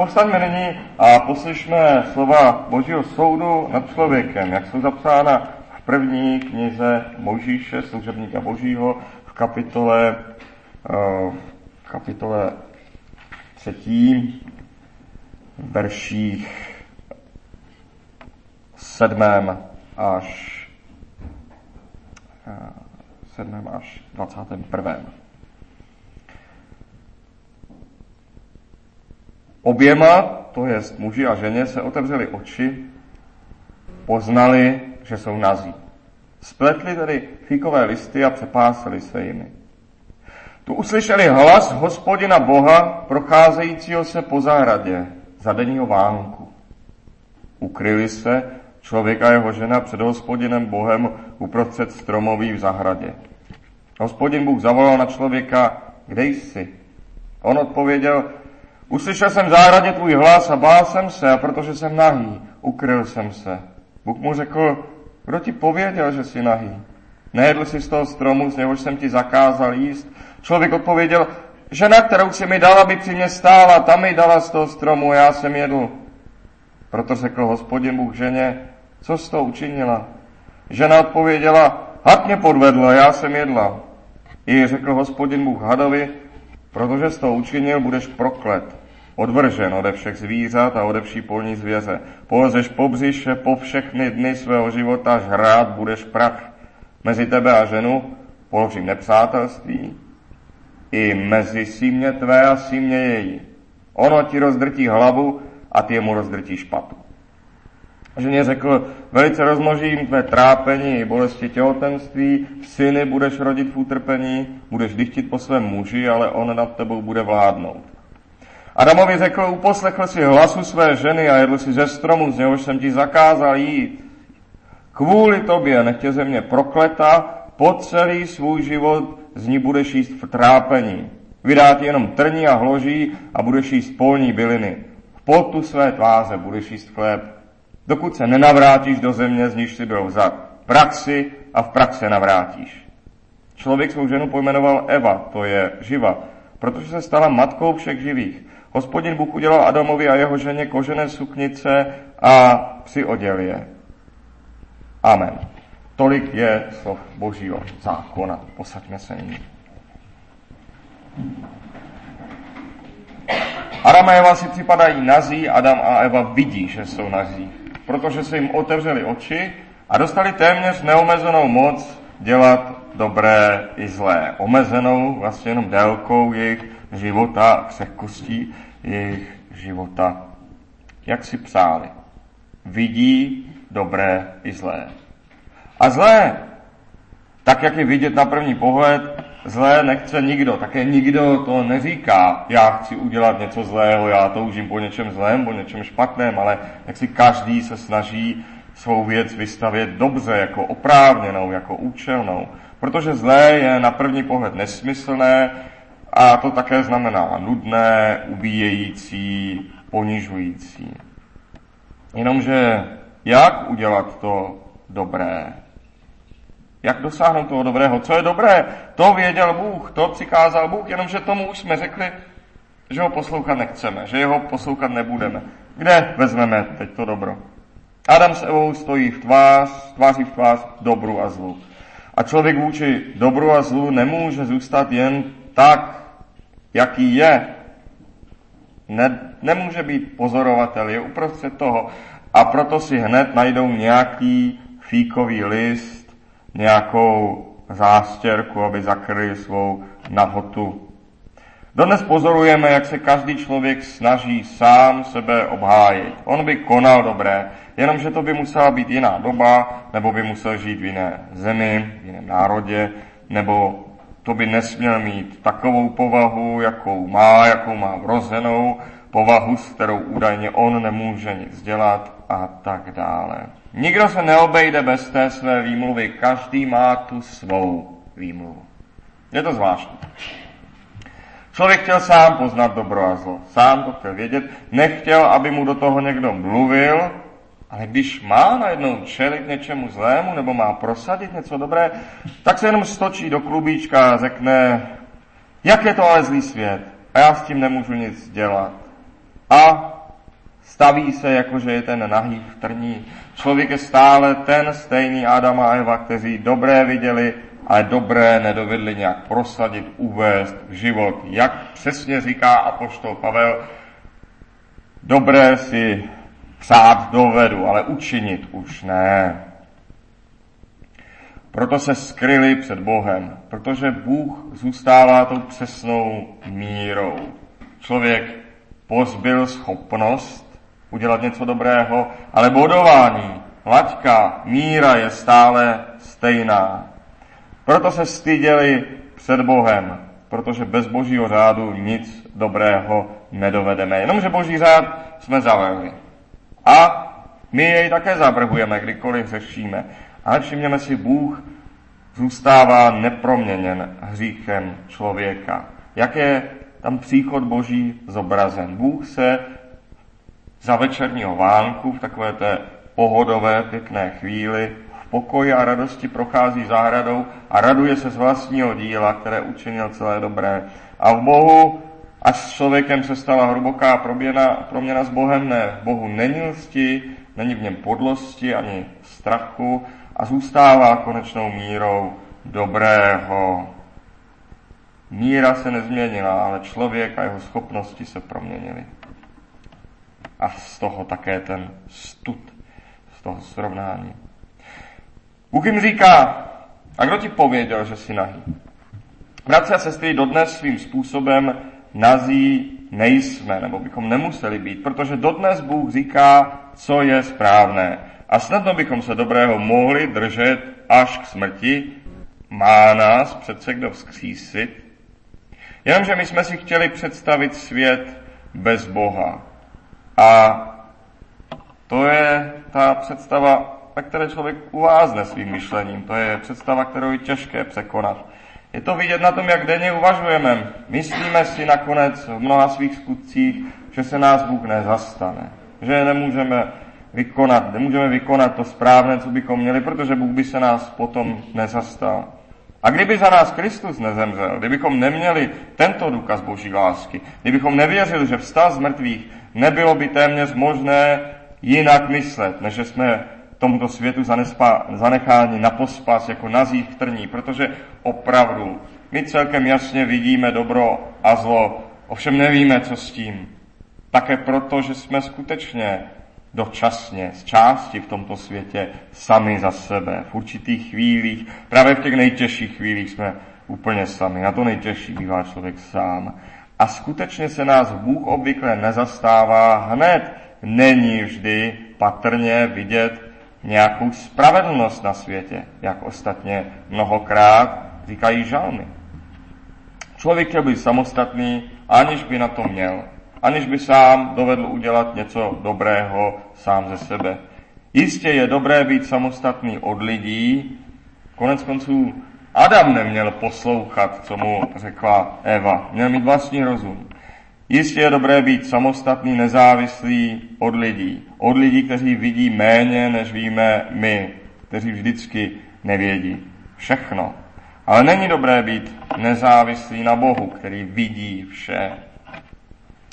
Postaňme nyní a poslyšme slova Božího soudu nad člověkem, jak jsou zapsána v první knize Možíše, služebníka Božího, v kapitole, v kapitole třetí, verších sedmém až 7. až 21. Oběma, to je muži a ženě, se otevřeli oči, poznali, že jsou nazí. Spletli tedy fíkové listy a přepásali se jimi. Tu uslyšeli hlas hospodina Boha, procházejícího se po zahradě za denního vánku. Ukryli se člověk a jeho žena před hospodinem Bohem uprostřed stromoví v zahradě. Hospodin Bůh zavolal na člověka, kde jsi? On odpověděl, uslyšel jsem v tvůj hlas a bál jsem se, a protože jsem nahý, ukryl jsem se. Bůh mu řekl, kdo ti pověděl, že jsi nahý? Nejedl jsi z toho stromu, z něhož jsem ti zakázal jíst? Člověk odpověděl, žena, kterou si mi dala, by při mě stála, tam mi dala z toho stromu, já jsem jedl. Proto řekl hospodin Bůh ženě, co jsi to učinila? Žena odpověděla, had mě podvedla, já jsem jedla. I řekl hospodin Bůh hadovi, protože jsi to učinil, budeš proklet, odvržen ode všech zvířat a ode vší polní zvěře. Polezeš po břiše po všechny dny svého života, žrát budeš prach. Mezi tebe a ženu položím nepřátelství, i mezi símě tvé a símě její. Ono ti rozdrtí hlavu a ty mu rozdrtí špatu. Ženě řekl, velice rozmnožím tvé trápení i bolesti těhotenství, syny budeš rodit v utrpení, budeš dychtit po svém muži, ale on nad tebou bude vládnout. Adamovi řekl, uposlechl si hlasu své ženy a jedl si ze stromu, z něhož jsem ti zakázal jít. Kvůli tobě nechtě země prokleta, po celý svůj život z ní budeš jíst v trápení. Vydá ti jenom trní a hloží a budeš jíst polní byliny. V potu své tváře budeš jíst chléb dokud se nenavrátíš do země, z níž si byl vzat. Praxi a v praxe navrátíš. Člověk svou ženu pojmenoval Eva, to je živa, protože se stala matkou všech živých. Hospodin Bůh udělal Adamovi a jeho ženě kožené suknice a přioděl je. Amen. Tolik je slov božího zákona. Posaďme se nyní. Adam a Eva si připadají nazí, Adam a Eva vidí, že jsou nazí protože se jim otevřely oči a dostali téměř neomezenou moc dělat dobré i zlé. Omezenou vlastně jenom délkou jejich života, křehkostí jejich života. Jak si psáli. Vidí dobré i zlé. A zlé, tak jak je vidět na první pohled, zlé nechce nikdo. Také nikdo to neříká, já chci udělat něco zlého, já toužím po něčem zlém, po něčem špatném, ale jak si každý se snaží svou věc vystavět dobře, jako oprávněnou, jako účelnou. Protože zlé je na první pohled nesmyslné a to také znamená nudné, ubíjející, ponižující. Jenomže jak udělat to dobré? Jak dosáhnout toho dobrého? Co je dobré? To věděl Bůh, to přikázal Bůh, jenomže tomu už jsme řekli, že ho poslouchat nechceme, že jeho poslouchat nebudeme. Kde vezmeme teď to dobro? Adam s Evou stojí v tvář, tváří v tvář dobru a zlu. A člověk vůči dobru a zlu nemůže zůstat jen tak, jaký je. Ne, nemůže být pozorovatel, je uprostřed toho. A proto si hned najdou nějaký fíkový list, nějakou zástěrku, aby zakryli svou nahotu. Dodnes pozorujeme, jak se každý člověk snaží sám sebe obhájit. On by konal dobré, jenomže to by musela být jiná doba, nebo by musel žít v jiné zemi, v jiném národě, nebo to by nesměl mít takovou povahu, jakou má, jakou má vrozenou, povahu, s kterou údajně on nemůže nic dělat a tak dále. Nikdo se neobejde bez té své výmluvy, každý má tu svou výmluvu. Je to zvláštní. Člověk chtěl sám poznat dobro a zlo, sám to chtěl vědět, nechtěl, aby mu do toho někdo mluvil, ale když má najednou čelit něčemu zlému nebo má prosadit něco dobré, tak se jenom stočí do klubíčka a řekne, jak je to ale zlý svět a já s tím nemůžu nic dělat. a staví se, jako že je ten nahý v trní. Člověk je stále ten stejný Adam a Eva, kteří dobré viděli, ale dobré nedovedli nějak prosadit, uvést v život. Jak přesně říká apoštol Pavel, dobré si přát dovedu, ale učinit už ne. Proto se skryli před Bohem, protože Bůh zůstává tou přesnou mírou. Člověk pozbyl schopnost udělat něco dobrého, ale bodování, laťka, míra je stále stejná. Proto se styděli před Bohem, protože bez božího řádu nic dobrého nedovedeme. Jenomže boží řád jsme zavedli. A my jej také zavrhujeme, kdykoliv řešíme. Ale všimněme si, Bůh zůstává neproměněn hříchem člověka. Jak je tam příchod Boží zobrazen? Bůh se za večerního vánku v takové té pohodové, pěkné chvíli pokoji a radosti prochází zahradou a raduje se z vlastního díla, které učinil celé dobré. A v Bohu, až s člověkem se stala hluboká proměna, proměna s Bohem, ne, v Bohu není lsti, není v něm podlosti ani strachu, a zůstává konečnou mírou dobrého. Míra se nezměnila, ale člověk a jeho schopnosti se proměnily. A z toho také ten stud, z toho srovnání. Bůh jim říká, a kdo ti pověděl, že jsi nahý? Bratři a sestry, dodnes svým způsobem nazí nejsme, nebo bychom nemuseli být, protože dodnes Bůh říká, co je správné. A snadno bychom se dobrého mohli držet až k smrti, má nás přece kdo vzkřísit. Jenomže my jsme si chtěli představit svět bez Boha. A to je ta představa, na které člověk uvázne svým myšlením. To je představa, kterou je těžké překonat. Je to vidět na tom, jak denně uvažujeme. Myslíme si nakonec v mnoha svých skutcích, že se nás Bůh nezastane. Že nemůžeme vykonat, nemůžeme vykonat to správné, co bychom měli, protože Bůh by se nás potom nezastal. A kdyby za nás Kristus nezemřel, kdybychom neměli tento důkaz Boží lásky, kdybychom nevěřili, že vstal z mrtvých, nebylo by téměř možné jinak myslet, než že jsme tomuto světu zanespa, zanecháni na pospas jako nazí v trní, protože opravdu my celkem jasně vidíme dobro a zlo, ovšem nevíme, co s tím. Také proto, že jsme skutečně dočasně, z části v tomto světě, sami za sebe. V určitých chvílích, právě v těch nejtěžších chvílích jsme úplně sami. Na to nejtěžší bývá člověk sám. A skutečně se nás Bůh obvykle nezastává hned. Není vždy patrně vidět nějakou spravedlnost na světě, jak ostatně mnohokrát říkají žalmy. Člověk chtěl být samostatný, aniž by na to měl aniž by sám dovedl udělat něco dobrého sám ze sebe. Jistě je dobré být samostatný od lidí, konec konců Adam neměl poslouchat, co mu řekla Eva, měl mít vlastní rozum. Jistě je dobré být samostatný, nezávislý od lidí. Od lidí, kteří vidí méně, než víme my, kteří vždycky nevědí všechno. Ale není dobré být nezávislý na Bohu, který vidí vše.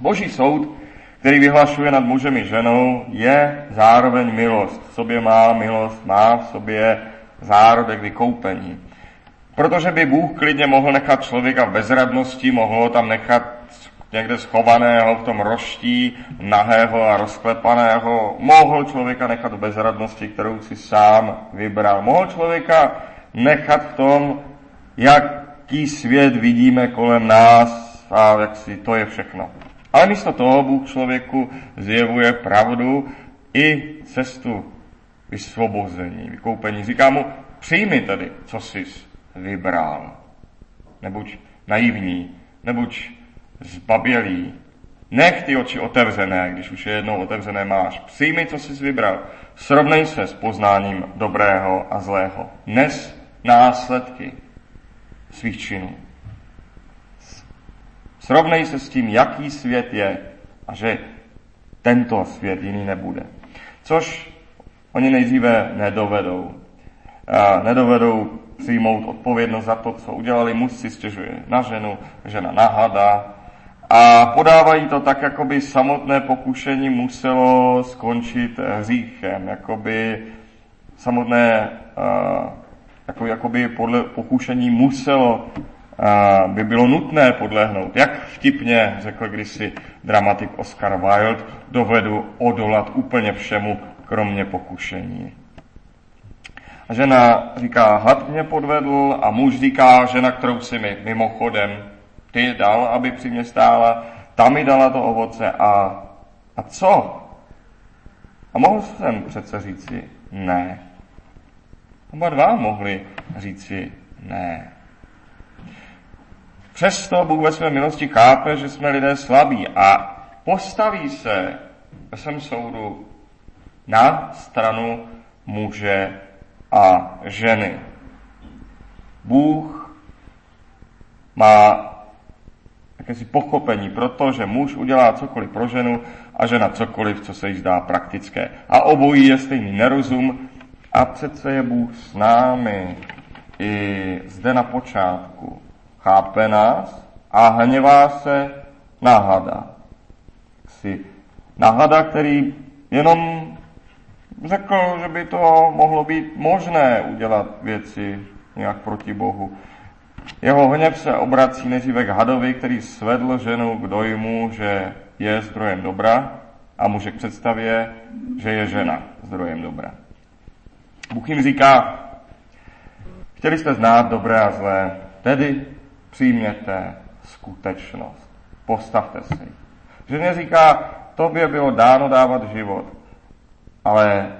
Boží soud, který vyhlašuje nad mužem i ženou, je zároveň milost. V sobě má milost, má v sobě zárodek vykoupení. Protože by Bůh klidně mohl nechat člověka v bezradnosti, mohl ho tam nechat někde schovaného v tom roští, nahého a rozklepaného. Mohl člověka nechat v bezradnosti, kterou si sám vybral. Mohl člověka nechat v tom, jaký svět vidíme kolem nás a jak si to je všechno. Ale místo toho Bůh člověku zjevuje pravdu i cestu vysvobození, vykoupení. Říká mu, přijmi tedy, co jsi vybral. Nebuď naivní, nebuď zbabělý. Nech ty oči otevřené, když už je jednou otevřené máš. Přijmi, co jsi vybral. Srovnej se s poznáním dobrého a zlého. Nes následky svých činů. Srovnej se s tím, jaký svět je a že tento svět jiný nebude. Což oni nejdříve nedovedou. A nedovedou přijmout odpovědnost za to, co udělali. Muž si stěžuje na ženu, žena na hada a podávají to tak, jako by samotné pokušení muselo skončit hříchem, jako by samotné jako, jako by podle pokušení muselo by bylo nutné podlehnout. Jak vtipně řekl kdysi dramatik Oscar Wilde, dovedu odolat úplně všemu, kromě pokušení. A žena říká, had mě podvedl a muž říká, žena, kterou si mi mimochodem ty dal, aby při mě stála, ta mi dala to ovoce a, a co? A mohl jsem přece říci ne. Oba dva mohli říci ne. Přesto Bůh ve své milosti chápe, že jsme lidé slabí a postaví se ve svém soudu na stranu muže a ženy. Bůh má jakési pochopení pro to, že muž udělá cokoliv pro ženu a žena cokoliv, co se jí zdá praktické. A obojí je stejný nerozum a přece je Bůh s námi i zde na počátku. Chápe nás a hněvá se na hada. Si na který jenom řekl, že by to mohlo být možné udělat věci nějak proti Bohu. Jeho hněv se obrací nejdříve k hadovi, který svedl ženu k dojmu, že je zdrojem dobra a muže k představě, že je žena zdrojem dobra. Bůh jim říká, chtěli jste znát dobré a zlé, tedy přijměte skutečnost. Postavte si. Ženě říká, tobě bylo dáno dávat život, ale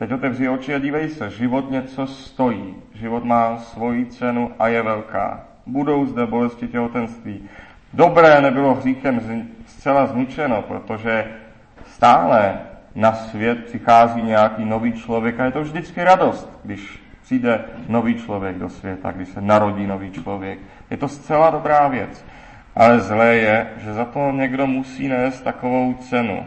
teď otevři oči a dívej se, život něco stojí. Život má svoji cenu a je velká. Budou zde bolesti těhotenství. Dobré nebylo hříchem zcela zničeno, protože stále na svět přichází nějaký nový člověk a je to vždycky radost, když přijde nový člověk do světa, když se narodí nový člověk. Je to zcela dobrá věc. Ale zlé je, že za to někdo musí nést takovou cenu.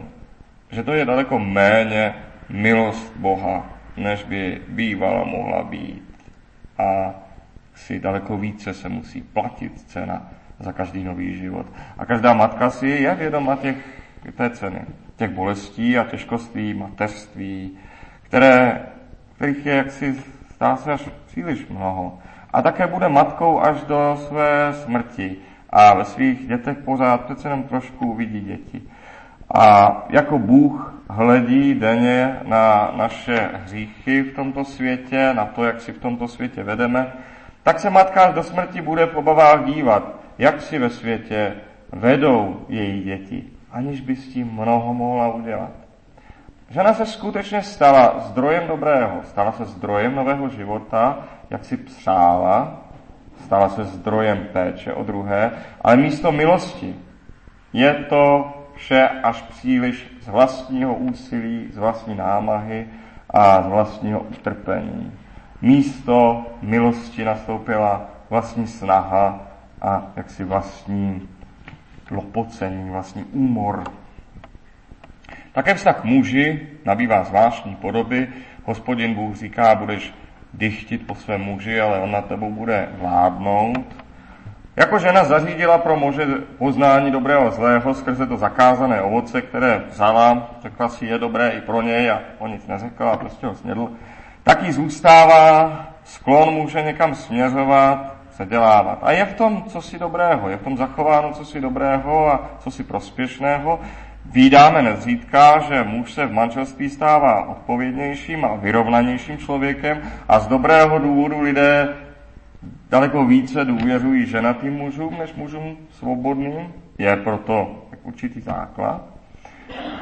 Že to je daleko méně milost Boha, než by bývala mohla být. A si daleko více se musí platit cena za každý nový život. A každá matka si je vědoma těch, té ceny, těch bolestí a těžkostí mateřství, které, kterých je jaksi stá se až příliš mnoho. A také bude matkou až do své smrti a ve svých dětech pořád přece jenom trošku uvidí děti. A jako Bůh hledí denně na naše hříchy v tomto světě, na to, jak si v tomto světě vedeme, tak se matka až do smrti bude v obavách dívat, jak si ve světě vedou její děti, aniž by s tím mnoho mohla udělat. Žena se skutečně stala zdrojem dobrého, stala se zdrojem nového života, jak si přála, stala se zdrojem péče o druhé, ale místo milosti je to vše až příliš z vlastního úsilí, z vlastní námahy a z vlastního utrpení. Místo milosti nastoupila vlastní snaha a jaksi vlastní lopocení, vlastní úmor. Také vztah muži nabývá zvláštní podoby. Hospodin Bůh říká, budeš dychtit po svém muži, ale on na tebou bude vládnout. Jako žena zařídila pro muže poznání dobrého a zlého skrze to zakázané ovoce, které vzala, řekla si, je dobré i pro něj a on nic neřekl a prostě ho snědl, tak jí zůstává sklon může někam směřovat, dělávat. A je v tom co si dobrého, je v tom zachováno co si dobrého a co si prospěšného. Vídáme nezřídka, že muž se v manželství stává odpovědnějším a vyrovnanějším člověkem a z dobrého důvodu lidé daleko více důvěřují ženatým mužům než mužům svobodným. Je proto určitý základ.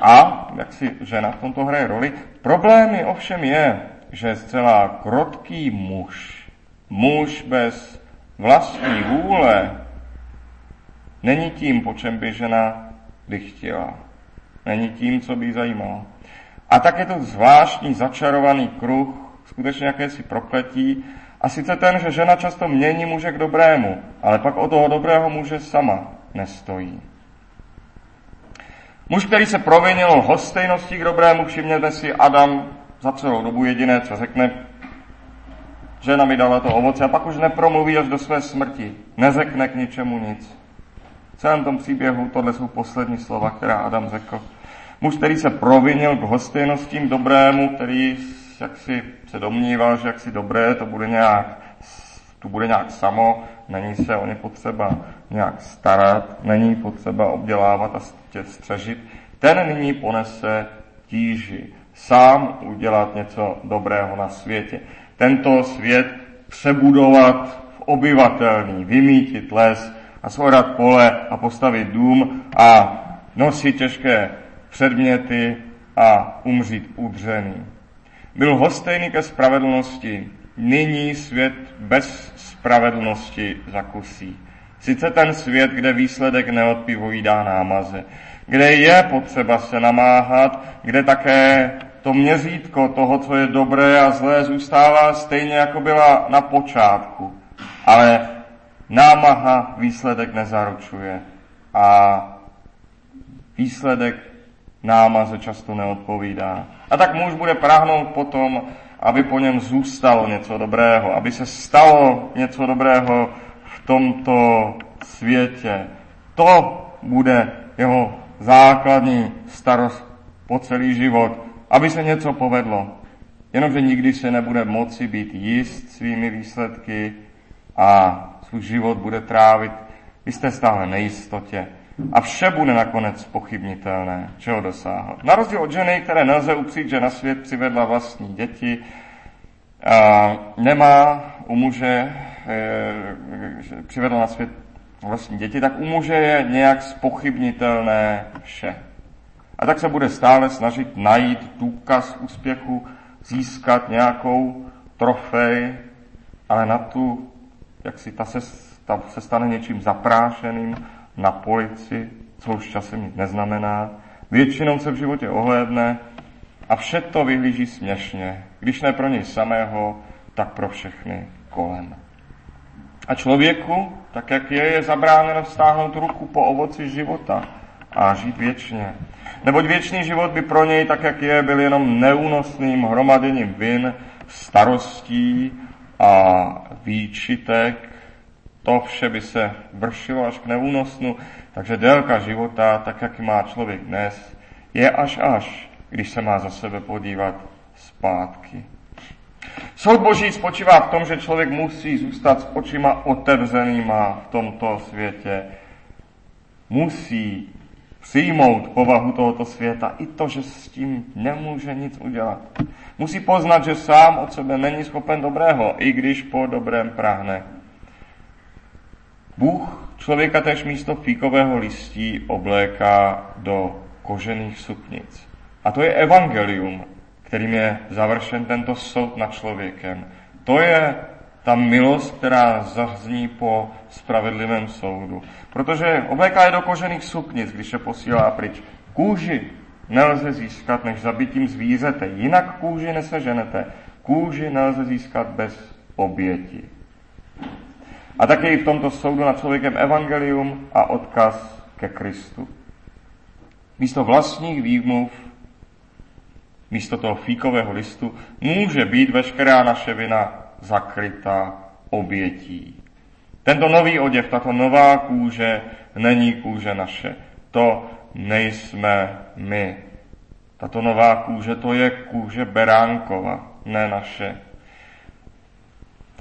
A jak si žena v tomto hraje roli. Problém je ovšem je, že zcela krotký muž, muž bez vlastní vůle, není tím, po čem by žena by chtěla. Není tím, co by jí zajímalo. A tak je to zvláštní začarovaný kruh, skutečně jakési prokletí, a sice ten, že žena často mění muže k dobrému, ale pak o toho dobrého muže sama nestojí. Muž, který se provinil hostejností k dobrému, všimněte si, Adam za celou dobu jediné, co řekne, žena mi dala to ovoce a pak už nepromluví až do své smrti. Neřekne k ničemu nic. V celém tom příběhu tohle jsou poslední slova, která Adam řekl. Muž, který se provinil k hostejnostím dobrému, který jak si se domníval, že jak si dobré, to bude nějak, to bude nějak samo, není se o ně potřeba nějak starat, není potřeba obdělávat a střežit, ten nyní ponese tíži. Sám udělat něco dobrého na světě. Tento svět přebudovat v obyvatelný, vymítit les a svorat pole a postavit dům a nosit těžké předměty a umřít udřený. Byl hostejný ke spravedlnosti, nyní svět bez spravedlnosti zakusí. Sice ten svět, kde výsledek neodpovídá námaze, kde je potřeba se namáhat, kde také to měřítko toho, co je dobré a zlé, zůstává stejně, jako byla na počátku. Ale námaha výsledek nezaručuje. A výsledek námaze často neodpovídá. A tak muž bude práhnout potom, aby po něm zůstalo něco dobrého, aby se stalo něco dobrého v tomto světě. To bude jeho základní starost po celý život, aby se něco povedlo. Jenomže nikdy se nebude moci být jist svými výsledky a svůj život bude trávit v jisté stále nejistotě. A vše bude nakonec pochybnitelné, čeho dosáhl. Na rozdíl od ženy, které nelze upřít, že na svět přivedla vlastní děti, a nemá u muže, e, přivedla na svět vlastní děti, tak u muže je nějak spochybnitelné vše. A tak se bude stále snažit najít důkaz úspěchu, získat nějakou trofej, ale na tu, jak si ta se, ta se stane něčím zaprášeným na polici, co už časem nic neznamená. Většinou se v životě ohlédne a vše to vyhlíží směšně, když ne pro něj samého, tak pro všechny kolem. A člověku, tak jak je, je zabráněno vstáhnout ruku po ovoci života a žít věčně. Neboť věčný život by pro něj, tak jak je, byl jenom neúnosným hromaděním vin, starostí a výčitek. To vše by se vršilo až k neúnosnu, takže délka života, tak jak má člověk dnes, je až až, když se má za sebe podívat zpátky. Soud Boží spočívá v tom, že člověk musí zůstat s očima otevřenýma v tomto světě. Musí přijmout povahu tohoto světa i to, že s tím nemůže nic udělat. Musí poznat, že sám od sebe není schopen dobrého, i když po dobrém prahne. Bůh člověka tež místo fíkového listí obléká do kožených suknic. A to je evangelium, kterým je završen tento soud nad člověkem. To je ta milost, která zazní po spravedlivém soudu. Protože obléká je do kožených suknic, když je posílá pryč. Kůži nelze získat než zabitím zvířete, jinak kůži neseženete. Kůži nelze získat bez oběti. A také i v tomto soudu nad člověkem evangelium a odkaz ke Kristu. Místo vlastních výmluv místo toho fíkového listu, může být veškerá naše vina zakryta obětí. Tento nový oděv, tato nová kůže není kůže naše. To nejsme my. Tato nová kůže, to je kůže beránkova, ne naše.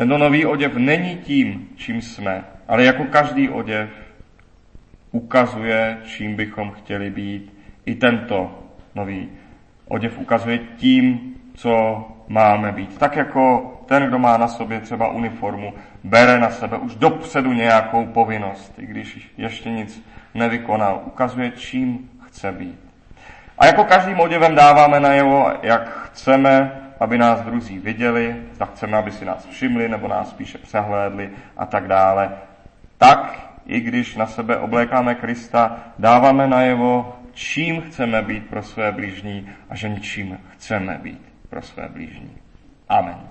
Tento nový oděv není tím, čím jsme, ale jako každý oděv ukazuje, čím bychom chtěli být. I tento nový oděv ukazuje tím, co máme být. Tak jako ten, kdo má na sobě třeba uniformu, bere na sebe už dopředu nějakou povinnost, i když ještě nic nevykonal. Ukazuje, čím chce být. A jako každým oděvem dáváme na jeho, jak chceme, aby nás druzí viděli, zda chceme, aby si nás všimli, nebo nás spíše přehlédli a tak dále. Tak, i když na sebe oblékáme Krista, dáváme na jeho čím chceme být pro své blížní a že čím chceme být pro své blížní. Amen.